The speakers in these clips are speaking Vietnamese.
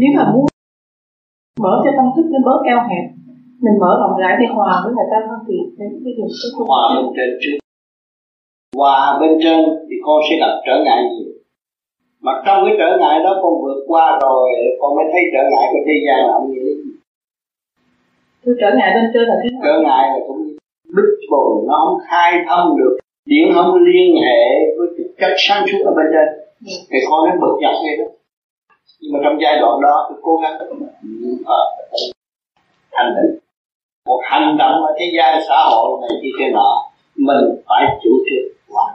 nếu mà muốn mở cho tâm thức nó bớt eo hẹp mình mở rộng rãi để hòa với người ta hơn thì đến cái điều sẽ không hòa bên trên trước. Hòa bên trên thì con sẽ gặp trở ngại nhiều. Mà trong cái trở ngại đó con vượt qua rồi con mới thấy trở ngại của thế gian là như thế gì. Tôi trở ngại bên trên là thế nào? trở ngại là cũng bích bồn nó không khai thông được điện không liên hệ với cái chất sáng suốt ở bên trên. Ừ. thì con nó bực dọc vậy đó nhưng mà trong giai đoạn đó, tôi cố gắng à, ở thành định một hành động ở thế gian xã hội này kia kia nọ mình phải chủ trương làm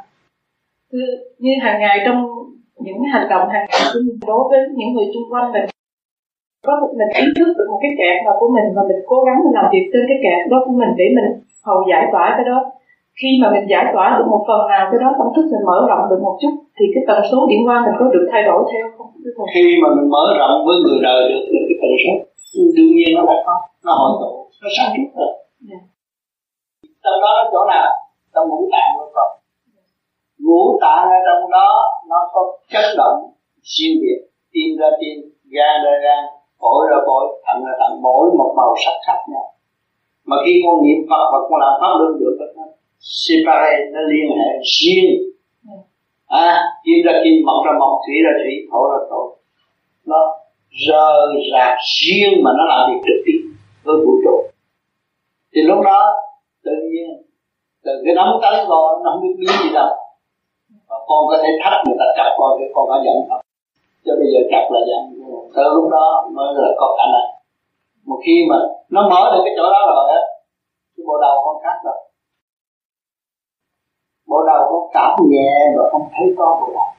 như hàng ngày trong những hành động hàng ngày của mình, đối với những người xung quanh mình, có một mình ý thức được một cái kẹt nào của mình và mình cố gắng mình làm việc trên cái kẹt đó của mình để mình hầu giải tỏa cái đó. Khi mà mình giải tỏa được một phần nào cái đó, tâm thức mình mở rộng được một chút, thì cái tần số điện quang mình có được thay đổi theo. không khi mà mình mở rộng với người đời được thì cái tần số đương nhiên nó phải có nó hội tụ nó sáng suốt hơn. Yeah. trong đó nó chỗ nào? Trong ngũ tạng của con ngũ tạng ở trong đó nó có chấn động xuyên việt tim ra tim gan ra gan phổi ra phổi thận ra thận mỗi một màu sắc khác nhau. Mà khi con niệm phật và con làm pháp luân được nó separate nó liên hệ riêng. À kim ra kim, mộc ra mộc, thủy ra thủy, thổ ra thổ. Nó rời rạc riêng mà nó làm việc trực tiếp với vũ trụ. Thì lúc đó, tự nhiên, từ cái nắm tay con nó không biết biến gì đâu. Và con có thể thách người ta chặt, con thì con có giận không? Cho bây giờ chặt là giận. Từ lúc đó mới là có khả năng. Một khi mà nó mở được cái chỗ đó rồi á cái bộ đầu con khác rồi bộ đầu con cảm nhẹ và không thấy có bộ đầu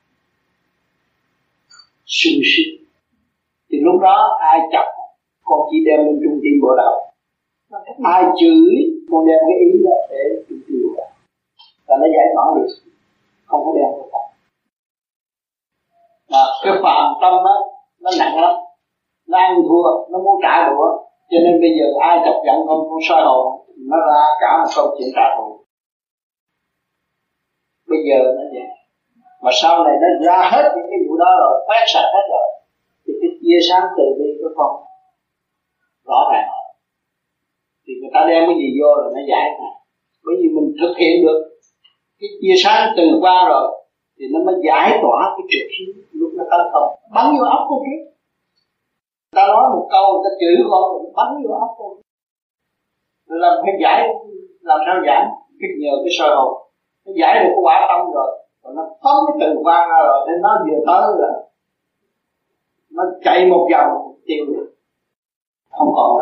sung sướng. Thì lúc đó ai chặt con chỉ đem lên trung tim bộ đầu ai chửi, con đem cái ý đó để trung tâm bộ đầu và nó giải tỏa được, không có đem được mà cái phạm tâm á, nó nặng lắm. Nó ăn thua, nó muốn trả đũa. Cho nên bây giờ ai chọc giận con con soi hồn, nó ra cả một câu chuyện trả thù bây giờ nó vậy. Mà sau này nó ra hết những cái vụ đó rồi quét sạch hết rồi thì cái chia sáng từ bi của con rõ ràng. Thì người ta đem cái gì vô rồi nó giải này, bởi vì mình thực hiện được cái chia sáng từ qua rồi thì nó mới giải tỏa cái chuyện lúc nó tấn công. Bắn vô óc con kia. Ta nói một câu người ta chửi con bắn vô óc con rồi làm phải giải làm sao giải? Cái nhờ cái soi hồn nó giải được quả tâm rồi. Rồi nó phóng cái từ quan ra rồi, nên nó vừa tới là nó chạy một vòng tiêu không còn.